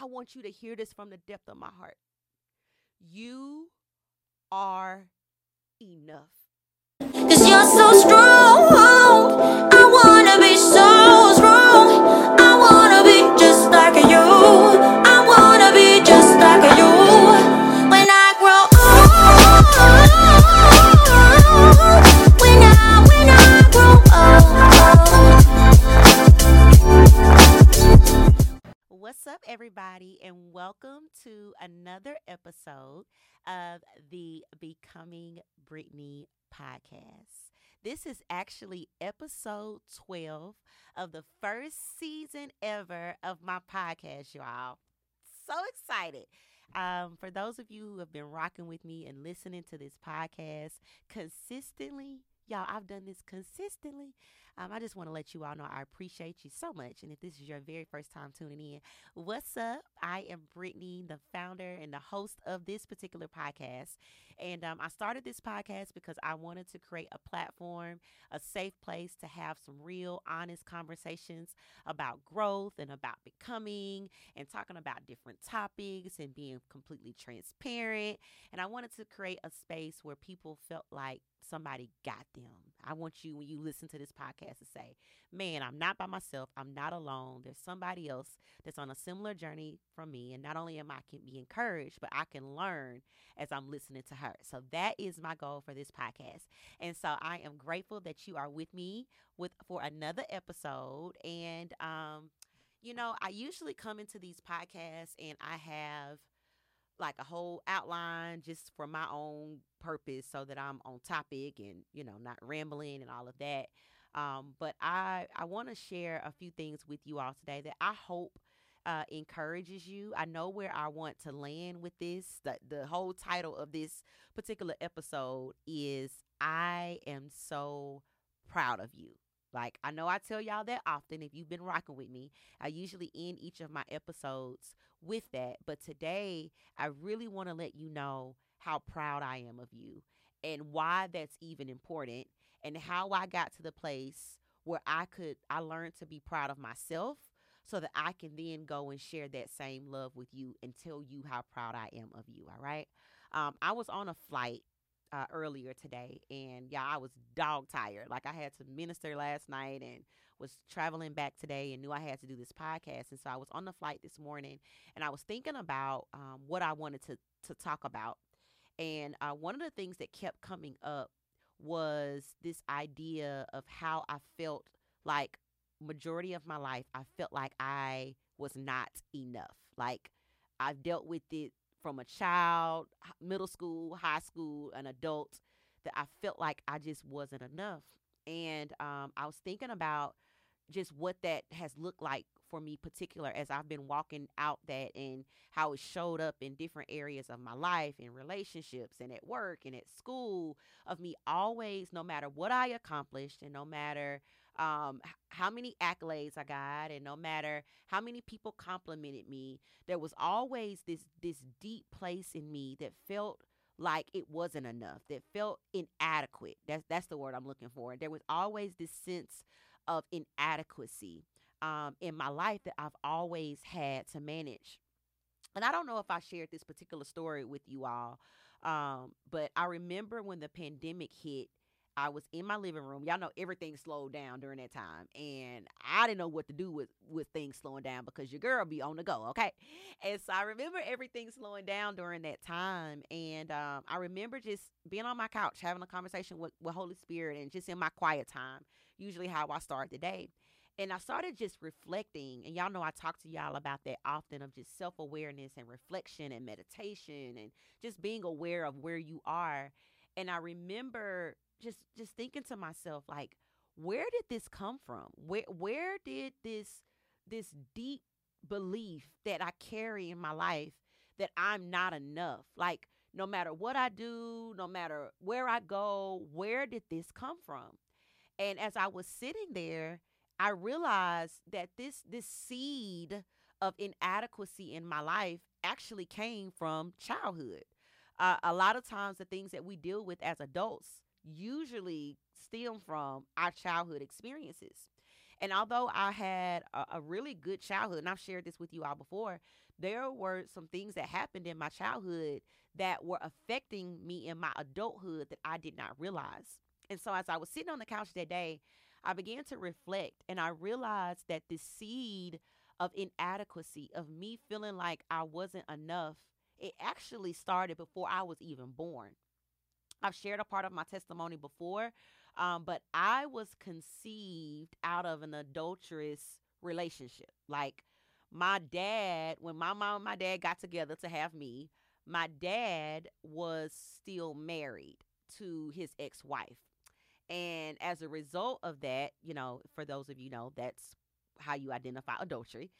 I want you to hear this from the depth of my heart. You are enough. Cause you're so strong. I wanna be so Up, everybody, and welcome to another episode of the Becoming Brittany podcast. This is actually episode 12 of the first season ever of my podcast, y'all. So excited. Um, for those of you who have been rocking with me and listening to this podcast consistently, y'all, I've done this consistently. Um, I just want to let you all know I appreciate you so much. And if this is your very first time tuning in, what's up? I am Brittany, the founder and the host of this particular podcast. And um, I started this podcast because I wanted to create a platform, a safe place to have some real, honest conversations about growth and about becoming and talking about different topics and being completely transparent. And I wanted to create a space where people felt like somebody got them. I want you, when you listen to this podcast, to say, man, I'm not by myself. I'm not alone. There's somebody else that's on a similar journey from me. And not only am I can be encouraged, but I can learn as I'm listening to her. So that is my goal for this podcast. And so I am grateful that you are with me with for another episode. And um, you know, I usually come into these podcasts and I have like a whole outline just for my own purpose so that I'm on topic and you know not rambling and all of that. Um, but I I want to share a few things with you all today that I hope uh, encourages you. I know where I want to land with this. The the whole title of this particular episode is I am so proud of you. Like I know I tell y'all that often if you've been rocking with me. I usually end each of my episodes with that, but today I really want to let you know how proud I am of you and why that's even important and how I got to the place where I could I learned to be proud of myself so that I can then go and share that same love with you and tell you how proud I am of you, all right? Um, I was on a flight uh, earlier today, and yeah, I was dog tired. Like I had to minister last night and was traveling back today, and knew I had to do this podcast. And so I was on the flight this morning, and I was thinking about um, what I wanted to to talk about. And uh, one of the things that kept coming up was this idea of how I felt like majority of my life I felt like I was not enough. Like I've dealt with it from a child, middle school, high school, an adult, that I felt like I just wasn't enough. And um, I was thinking about just what that has looked like for me, particular as I've been walking out that and how it showed up in different areas of my life, in relationships, and at work, and at school. Of me always, no matter what I accomplished, and no matter um, how many accolades I got, and no matter how many people complimented me, there was always this this deep place in me that felt like it wasn't enough, that felt inadequate. That's that's the word I'm looking for. There was always this sense of inadequacy um, in my life that I've always had to manage. And I don't know if I shared this particular story with you all, um, but I remember when the pandemic hit. I was in my living room. Y'all know everything slowed down during that time, and I didn't know what to do with with things slowing down because your girl be on the go, okay? And so I remember everything slowing down during that time, and um, I remember just being on my couch having a conversation with, with Holy Spirit, and just in my quiet time, usually how I start the day. And I started just reflecting, and y'all know I talk to y'all about that often of just self awareness and reflection and meditation and just being aware of where you are. And I remember just just thinking to myself, like, where did this come from? Where where did this this deep belief that I carry in my life that I'm not enough? Like, no matter what I do, no matter where I go, where did this come from? And as I was sitting there, I realized that this this seed of inadequacy in my life actually came from childhood. Uh, a lot of times, the things that we deal with as adults usually stem from our childhood experiences. And although I had a, a really good childhood, and I've shared this with you all before, there were some things that happened in my childhood that were affecting me in my adulthood that I did not realize. And so as I was sitting on the couch that day, I began to reflect and I realized that the seed of inadequacy, of me feeling like I wasn't enough, it actually started before I was even born. I've shared a part of my testimony before, um, but I was conceived out of an adulterous relationship. Like my dad, when my mom and my dad got together to have me, my dad was still married to his ex wife. And as a result of that, you know, for those of you know, that's how you identify adultery.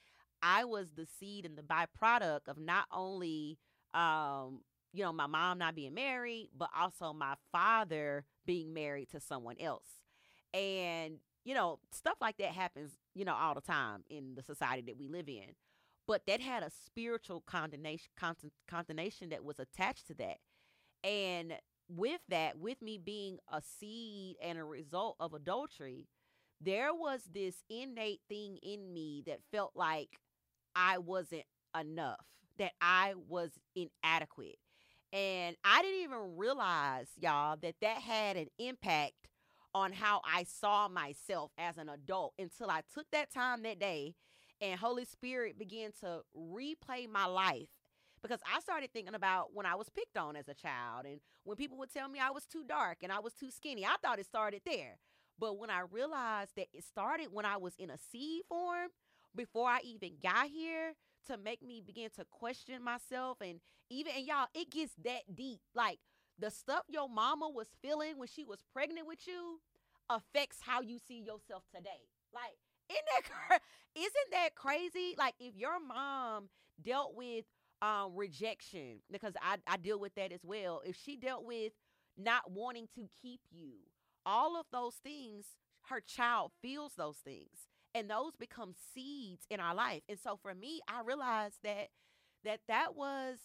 I was the seed and the byproduct of not only um, you know, my mom not being married, but also my father being married to someone else. And, you know, stuff like that happens, you know, all the time in the society that we live in. But that had a spiritual condemnation, condemnation that was attached to that. And with that, with me being a seed and a result of adultery, there was this innate thing in me that felt like I wasn't enough, that I was inadequate. And I didn't even realize, y'all, that that had an impact on how I saw myself as an adult until I took that time that day and Holy Spirit began to replay my life because I started thinking about when I was picked on as a child and when people would tell me I was too dark and I was too skinny. I thought it started there. But when I realized that it started when I was in a seed form, before I even got here, to make me begin to question myself and even and y'all, it gets that deep. Like the stuff your mama was feeling when she was pregnant with you affects how you see yourself today. Like, isn't that isn't that crazy? Like if your mom dealt with um rejection, because I, I deal with that as well. If she dealt with not wanting to keep you, all of those things, her child feels those things. And those become seeds in our life. And so for me, I realized that that that was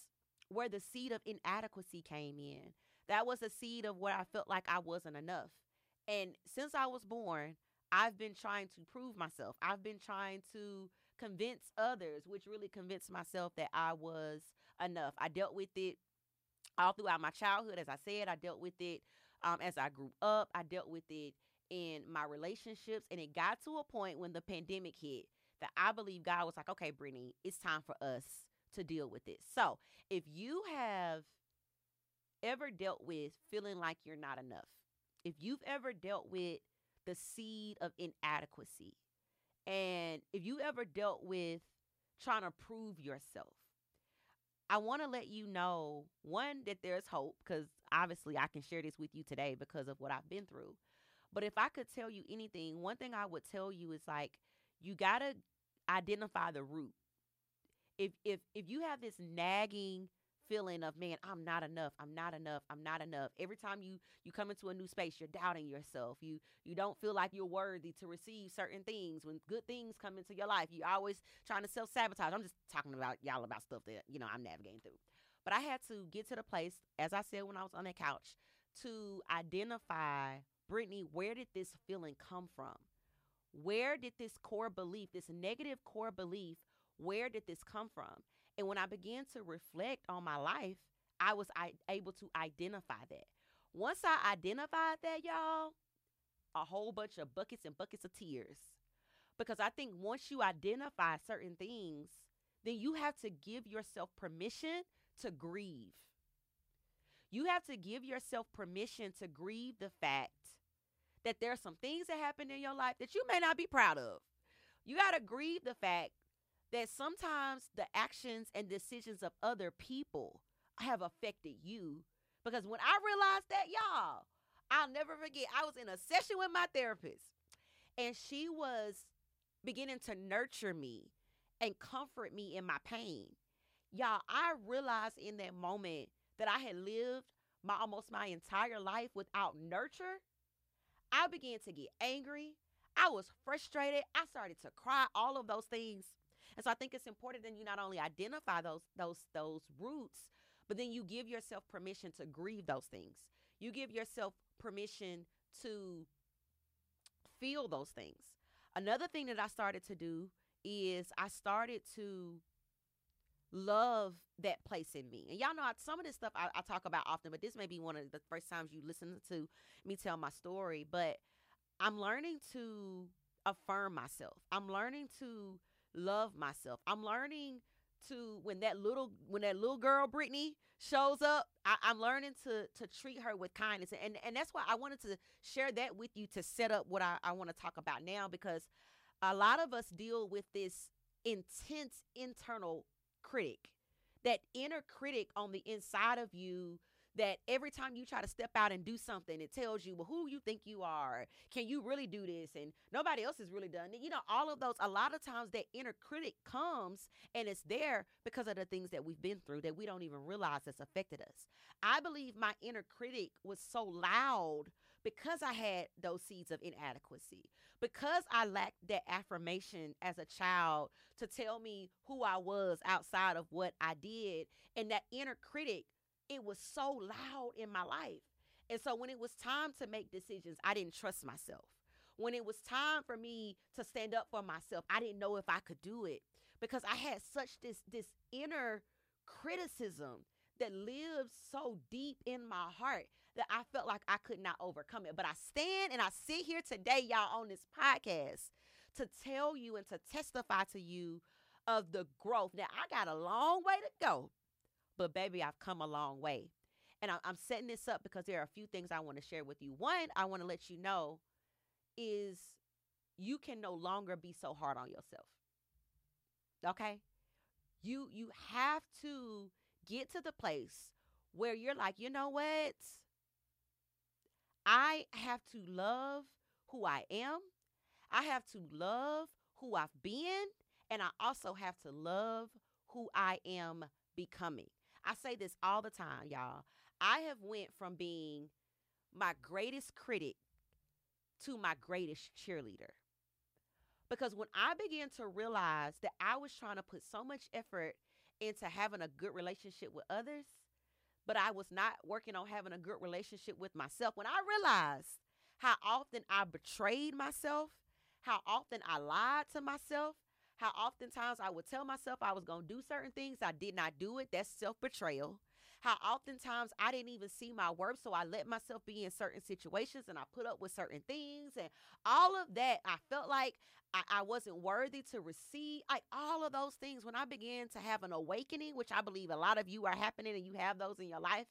where the seed of inadequacy came in. That was a seed of where I felt like I wasn't enough. And since I was born, I've been trying to prove myself. I've been trying to convince others, which really convinced myself that I was enough. I dealt with it all throughout my childhood. As I said, I dealt with it um, as I grew up. I dealt with it in my relationships. And it got to a point when the pandemic hit that I believe God was like, okay, Brittany, it's time for us to deal with this. So if you have ever dealt with feeling like you're not enough, if you've ever dealt with the seed of inadequacy, and if you ever dealt with trying to prove yourself, I want to let you know one, that there's hope, because obviously I can share this with you today because of what I've been through. But if I could tell you anything, one thing I would tell you is like, you got to identify the root. If if if you have this nagging feeling of man i'm not enough i'm not enough i'm not enough every time you you come into a new space you're doubting yourself. You you don't feel like you're worthy to receive certain things. When good things come into your life you're always trying to self-sabotage. I'm just talking about y'all about stuff that you know i'm navigating through. But i had to get to the place as i said when i was on that couch to identify brittany where did this feeling come from where did this core belief this negative core belief where did this come from? And when I began to reflect on my life, I was able to identify that. Once I identified that, y'all, a whole bunch of buckets and buckets of tears. Because I think once you identify certain things, then you have to give yourself permission to grieve. You have to give yourself permission to grieve the fact that there are some things that happen in your life that you may not be proud of. You got to grieve the fact that sometimes the actions and decisions of other people have affected you. Because when I realized that, y'all, I'll never forget, I was in a session with my therapist, and she was beginning to nurture me and comfort me in my pain. Y'all, I realized in that moment that I had lived my almost my entire life without nurture. I began to get angry. I was frustrated. I started to cry, all of those things. And so I think it's important that you not only identify those those those roots, but then you give yourself permission to grieve those things. You give yourself permission to feel those things. Another thing that I started to do is I started to love that place in me. And y'all know I, some of this stuff I, I talk about often, but this may be one of the first times you listen to me tell my story. But I'm learning to affirm myself. I'm learning to love myself. I'm learning to when that little when that little girl Brittany shows up, I, I'm learning to to treat her with kindness. And and that's why I wanted to share that with you to set up what I, I want to talk about now because a lot of us deal with this intense internal critic, that inner critic on the inside of you that every time you try to step out and do something, it tells you, well, who you think you are? Can you really do this? And nobody else has really done it. You know, all of those, a lot of times that inner critic comes and it's there because of the things that we've been through that we don't even realize that's affected us. I believe my inner critic was so loud because I had those seeds of inadequacy, because I lacked that affirmation as a child to tell me who I was outside of what I did, and that inner critic, it was so loud in my life. And so when it was time to make decisions, I didn't trust myself. When it was time for me to stand up for myself, I didn't know if I could do it because I had such this this inner criticism that lives so deep in my heart that I felt like I could not overcome it. But I stand and I sit here today, y'all, on this podcast to tell you and to testify to you of the growth. Now, I got a long way to go, but baby, I've come a long way. And I'm setting this up because there are a few things I want to share with you. One, I want to let you know is you can no longer be so hard on yourself. Okay? You you have to get to the place where you're like, you know what? I have to love who I am. I have to love who I've been. And I also have to love who I am becoming. I say this all the time, y'all. I have went from being my greatest critic to my greatest cheerleader. Because when I began to realize that I was trying to put so much effort into having a good relationship with others, but I was not working on having a good relationship with myself. When I realized how often I betrayed myself, how often I lied to myself, how oftentimes I would tell myself I was going to do certain things, I did not do it. That's self betrayal how oftentimes I didn't even see my worth. So I let myself be in certain situations and I put up with certain things and all of that. I felt like I, I wasn't worthy to receive. Like all of those things, when I began to have an awakening, which I believe a lot of you are happening and you have those in your life,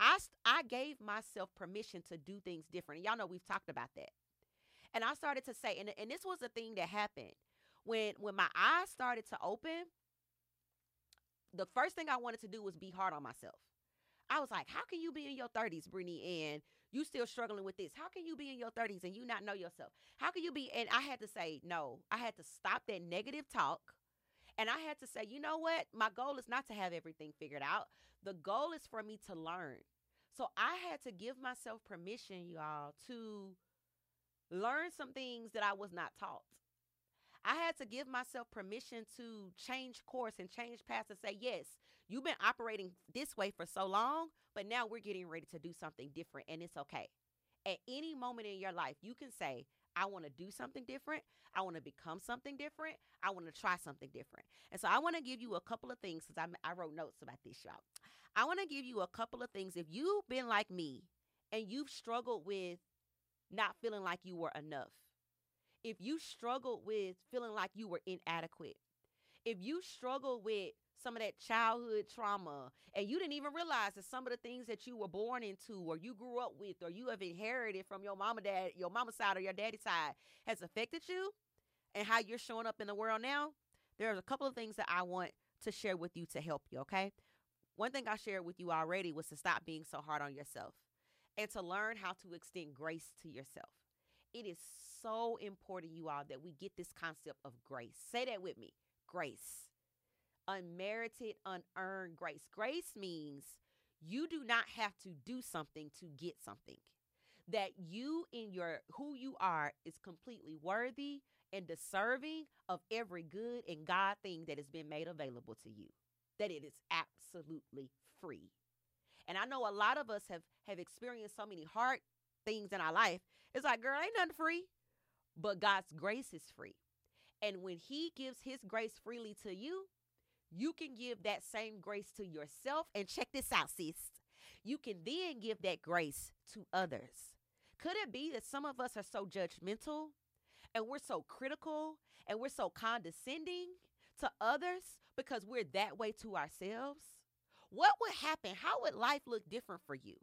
I, I gave myself permission to do things different. Y'all know we've talked about that. And I started to say, and, and this was the thing that happened when when my eyes started to open the first thing I wanted to do was be hard on myself. I was like, how can you be in your 30s, Brittany, and you still struggling with this? How can you be in your 30s and you not know yourself? How can you be? And I had to say, no, I had to stop that negative talk. And I had to say, you know what? My goal is not to have everything figured out. The goal is for me to learn. So I had to give myself permission, y'all, to learn some things that I was not taught. I had to give myself permission to change course and change paths and say, yes, you've been operating this way for so long, but now we're getting ready to do something different and it's okay. At any moment in your life, you can say, I want to do something different. I want to become something different. I want to try something different. And so I want to give you a couple of things because I, I wrote notes about this, y'all. I want to give you a couple of things. If you've been like me and you've struggled with not feeling like you were enough, if you struggled with feeling like you were inadequate, if you struggled with some of that childhood trauma and you didn't even realize that some of the things that you were born into or you grew up with or you have inherited from your mama dad your mama side or your daddy side has affected you and how you're showing up in the world now there's a couple of things that i want to share with you to help you okay? One thing i shared with you already was to stop being so hard on yourself and to learn how to extend grace to yourself it is so important, you all, that we get this concept of grace. Say that with me grace. Unmerited, unearned grace. Grace means you do not have to do something to get something. That you, in your who you are, is completely worthy and deserving of every good and God thing that has been made available to you. That it is absolutely free. And I know a lot of us have have experienced so many hard things in our life. It's like, girl, ain't nothing free. but God's grace is free. And when He gives His grace freely to you, you can give that same grace to yourself. And check this out, sis. You can then give that grace to others. Could it be that some of us are so judgmental and we're so critical and we're so condescending to others because we're that way to ourselves? What would happen? How would life look different for you?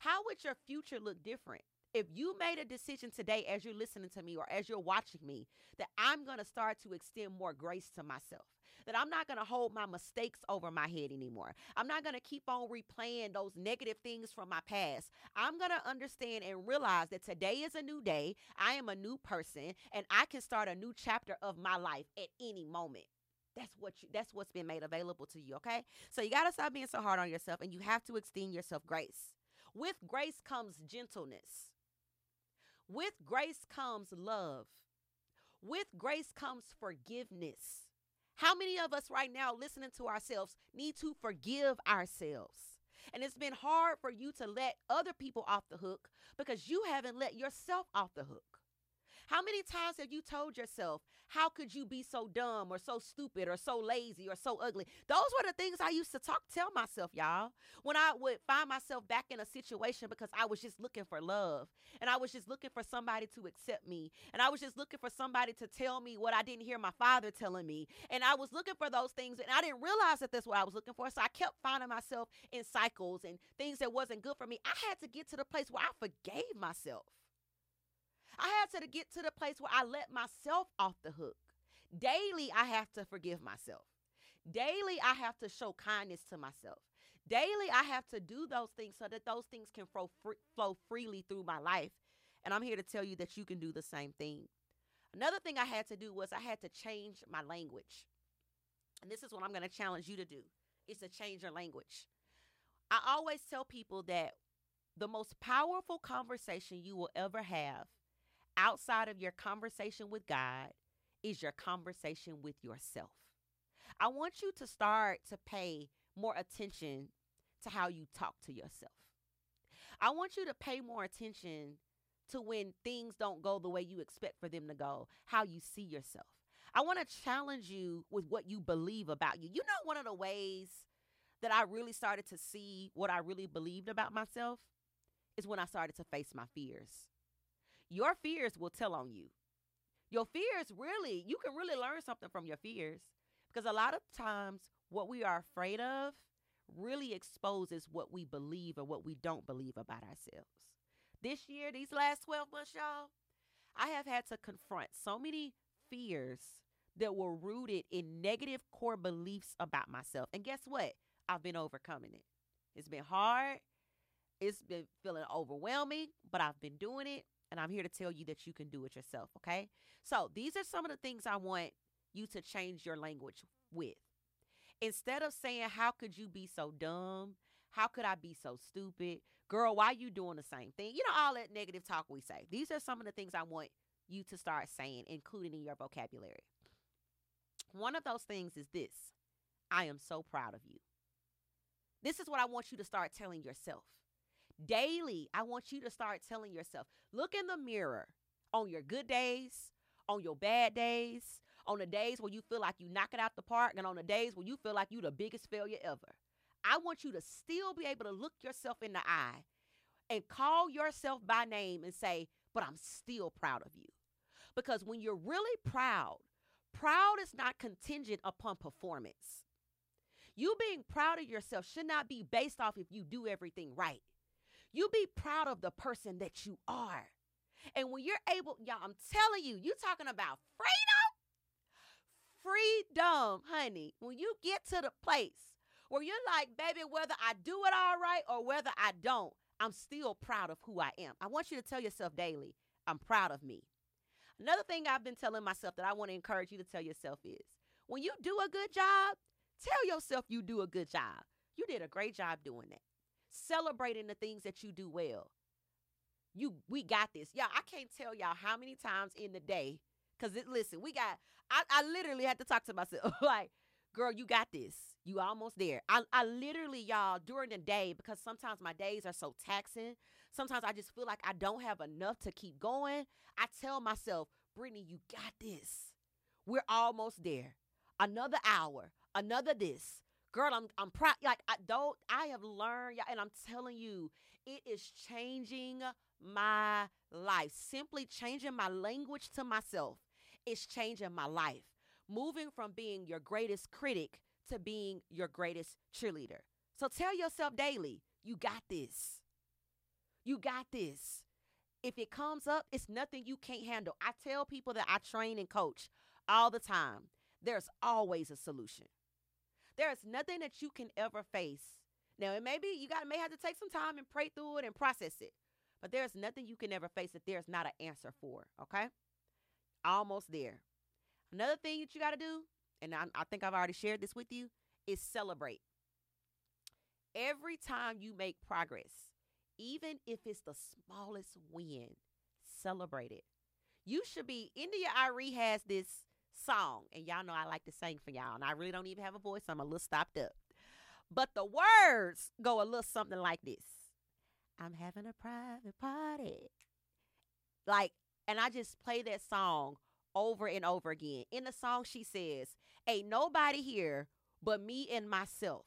How would your future look different? If you made a decision today as you're listening to me or as you're watching me that I'm going to start to extend more grace to myself, that I'm not going to hold my mistakes over my head anymore. I'm not going to keep on replaying those negative things from my past. I'm going to understand and realize that today is a new day. I am a new person and I can start a new chapter of my life at any moment. That's what you that's what's been made available to you, okay? So you got to stop being so hard on yourself and you have to extend yourself grace. With grace comes gentleness. With grace comes love. With grace comes forgiveness. How many of us right now listening to ourselves need to forgive ourselves? And it's been hard for you to let other people off the hook because you haven't let yourself off the hook. How many times have you told yourself, how could you be so dumb or so stupid or so lazy or so ugly? Those were the things I used to talk tell myself, y'all. When I would find myself back in a situation because I was just looking for love and I was just looking for somebody to accept me and I was just looking for somebody to tell me what I didn't hear my father telling me. And I was looking for those things and I didn't realize that that's what I was looking for. So I kept finding myself in cycles and things that wasn't good for me. I had to get to the place where I forgave myself. I had to get to the place where I let myself off the hook. Daily, I have to forgive myself. Daily, I have to show kindness to myself. Daily, I have to do those things so that those things can flow, flow freely through my life. And I'm here to tell you that you can do the same thing. Another thing I had to do was I had to change my language. And this is what I'm going to challenge you to do is to change your language. I always tell people that the most powerful conversation you will ever have outside of your conversation with God is your conversation with yourself. I want you to start to pay more attention to how you talk to yourself. I want you to pay more attention to when things don't go the way you expect for them to go, how you see yourself. I want to challenge you with what you believe about you. You know, one of the ways that I really started to see what I really believed about myself is when I started to face my fears your fears will tell on you. Your fears really, you can really learn something from your fears because a lot of times what we are afraid of really exposes what we believe or what we don't believe about ourselves. This year, these last 12 months, y'all, I have had to confront so many fears that were rooted in negative core beliefs about myself. And guess what? I've been overcoming it. It's been hard. It's been feeling overwhelming, but I've been doing it and I'm here to tell you that you can do it yourself, okay? So, these are some of the things I want you to change your language with. Instead of saying, How could you be so dumb? How could I be so stupid? Girl, why are you doing the same thing? You know, all that negative talk we say. These are some of the things I want you to start saying, including in your vocabulary. One of those things is this I am so proud of you. This is what I want you to start telling yourself. Daily, I want you to start telling yourself look in the mirror on your good days, on your bad days, on the days where you feel like you knock it out the park, and on the days where you feel like you the biggest failure ever. I want you to still be able to look yourself in the eye and call yourself by name and say, But I'm still proud of you. Because when you're really proud, proud is not contingent upon performance. You being proud of yourself should not be based off if you do everything right. You be proud of the person that you are. And when you're able, y'all, I'm telling you, you talking about freedom? Freedom, honey. When you get to the place where you're like, baby, whether I do it all right or whether I don't, I'm still proud of who I am. I want you to tell yourself daily, I'm proud of me. Another thing I've been telling myself that I want to encourage you to tell yourself is when you do a good job, tell yourself you do a good job. You did a great job doing that celebrating the things that you do well. You we got this. Y'all, I can't tell y'all how many times in the day, because it listen, we got I, I literally had to talk to myself like, girl, you got this. You almost there. I, I literally, y'all, during the day, because sometimes my days are so taxing, sometimes I just feel like I don't have enough to keep going. I tell myself, Brittany, you got this. We're almost there. Another hour, another this. Girl, I'm I'm proud. Like I don't I have learned, y'all, and I'm telling you, it is changing my life. Simply changing my language to myself. It's changing my life. Moving from being your greatest critic to being your greatest cheerleader. So tell yourself daily, you got this. You got this. If it comes up, it's nothing you can't handle. I tell people that I train and coach all the time there's always a solution. There's nothing that you can ever face. Now, it may be you got may have to take some time and pray through it and process it. But there's nothing you can ever face that there's not an answer for, okay? Almost there. Another thing that you got to do, and I, I think I've already shared this with you, is celebrate. Every time you make progress, even if it's the smallest win, celebrate it. You should be, India.Arie has this song, and y'all know I like to sing for y'all, and I really don't even have a voice, so I'm a little stopped up. But the words go a little something like this I'm having a private party. Like, and I just play that song over and over again. In the song, she says, Ain't nobody here but me and myself,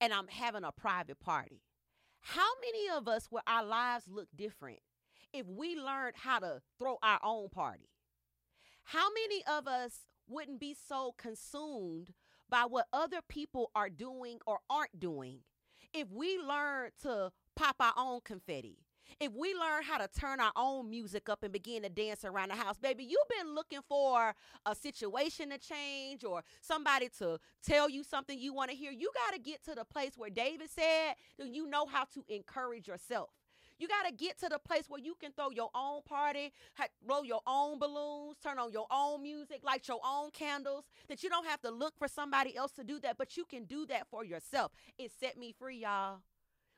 and I'm having a private party. How many of us, would our lives look different, if we learned how to throw our own party? How many of us wouldn't be so consumed by what other people are doing or aren't doing if we learn to pop our own confetti? If we learn how to turn our own music up and begin to dance around the house, baby, you've been looking for a situation to change or somebody to tell you something you want to hear. You got to get to the place where David said you know how to encourage yourself. You got to get to the place where you can throw your own party, blow your own balloons, turn on your own music, light your own candles, that you don't have to look for somebody else to do that, but you can do that for yourself. It set me free, y'all.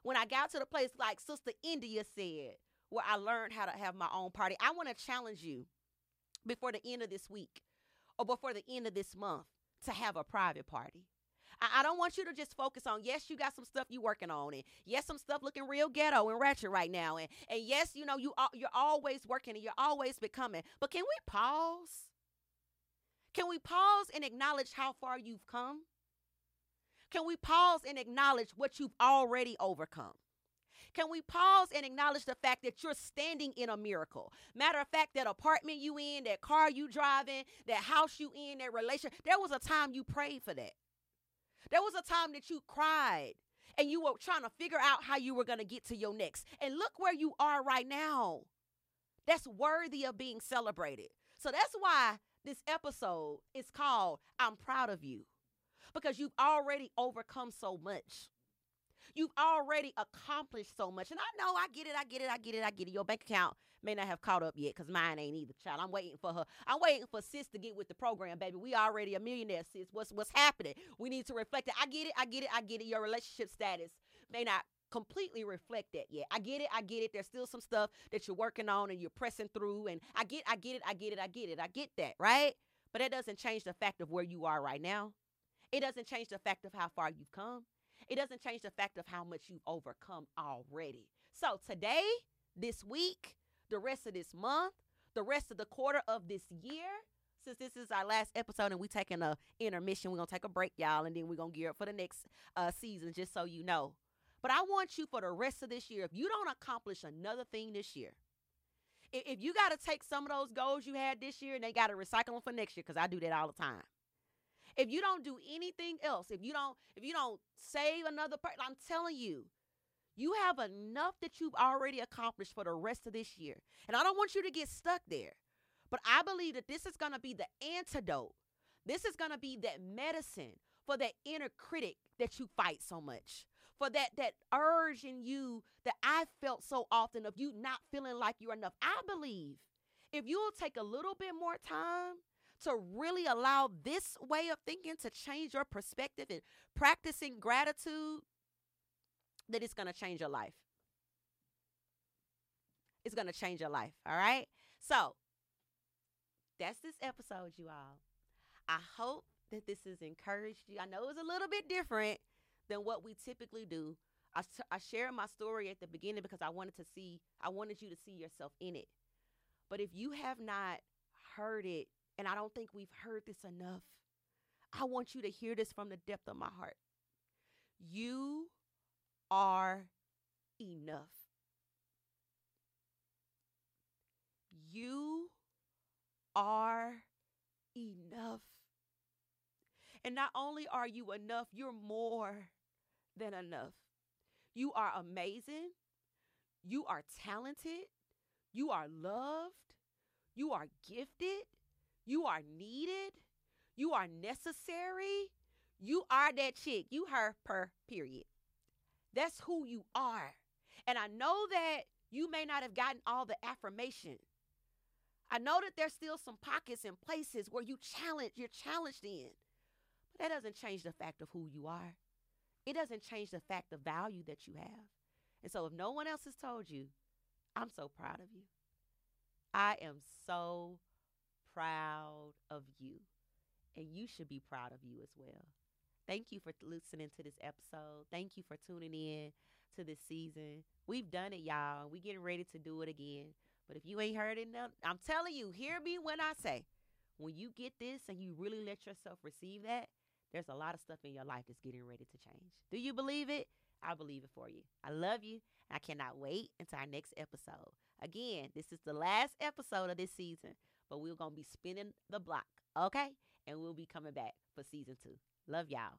When I got to the place like Sister India said, where I learned how to have my own party, I want to challenge you before the end of this week or before the end of this month to have a private party. I, I don't want you to just focus on, yes, you got some stuff you working on, and yes, some stuff looking real ghetto and ratchet right now. And, and yes, you know, you are, you're always working and you're always becoming. But can we pause? Can we pause and acknowledge how far you've come? Can we pause and acknowledge what you've already overcome? Can we pause and acknowledge the fact that you're standing in a miracle? Matter of fact, that apartment you in, that car you driving, that house you in, that relation, there was a time you prayed for that. There was a time that you cried and you were trying to figure out how you were going to get to your next. And look where you are right now. That's worthy of being celebrated. So that's why this episode is called I'm Proud of You because you've already overcome so much. You've already accomplished so much. And I know, I get it, I get it, I get it, I get it. Your bank account may not have caught up yet because mine ain't either, child. I'm waiting for her. I'm waiting for sis to get with the program, baby. We already a millionaire, sis. What's what's happening? We need to reflect it. I get it, I get it, I get it. Your relationship status may not completely reflect that yet. I get it, I get it. There's still some stuff that you're working on and you're pressing through. And I get, I get it, I get it, I get it. I get that, right? But that doesn't change the fact of where you are right now. It doesn't change the fact of how far you've come. It doesn't change the fact of how much you've overcome already. So today, this week, the rest of this month, the rest of the quarter of this year, since this is our last episode and we taking a intermission, we're gonna take a break, y'all, and then we're gonna gear up for the next uh, season, just so you know. But I want you for the rest of this year, if you don't accomplish another thing this year, if, if you got to take some of those goals you had this year and they got to recycle them for next year, because I do that all the time. If you don't do anything else, if you don't, if you don't save another person, I'm telling you, you have enough that you've already accomplished for the rest of this year. And I don't want you to get stuck there. But I believe that this is going to be the antidote. This is going to be that medicine for that inner critic that you fight so much. For that that urge in you that I felt so often of you not feeling like you're enough. I believe if you'll take a little bit more time to really allow this way of thinking to change your perspective and practicing gratitude, that it's going to change your life. It's going to change your life. All right. So that's this episode, you all. I hope that this has encouraged you. I know it's a little bit different than what we typically do. I, I shared my story at the beginning because I wanted to see, I wanted you to see yourself in it. But if you have not heard it, and I don't think we've heard this enough. I want you to hear this from the depth of my heart. You are enough. You are enough. And not only are you enough, you're more than enough. You are amazing. You are talented. You are loved. You are gifted. You are needed. You are necessary. You are that chick. You her per period. That's who you are. And I know that you may not have gotten all the affirmation. I know that there's still some pockets and places where you challenge, you're challenged in. But that doesn't change the fact of who you are. It doesn't change the fact of value that you have. And so if no one else has told you, I'm so proud of you. I am so proud of you. And you should be proud of you as well. Thank you for listening to this episode. Thank you for tuning in to this season. We've done it, y'all. We getting ready to do it again. But if you ain't heard it, I'm telling you, hear me when I say, when you get this and you really let yourself receive that, there's a lot of stuff in your life that's getting ready to change. Do you believe it? I believe it for you. I love you. I cannot wait until our next episode. Again, this is the last episode of this season, but we're going to be spinning the block, okay? And we'll be coming back for season two. Love y'all.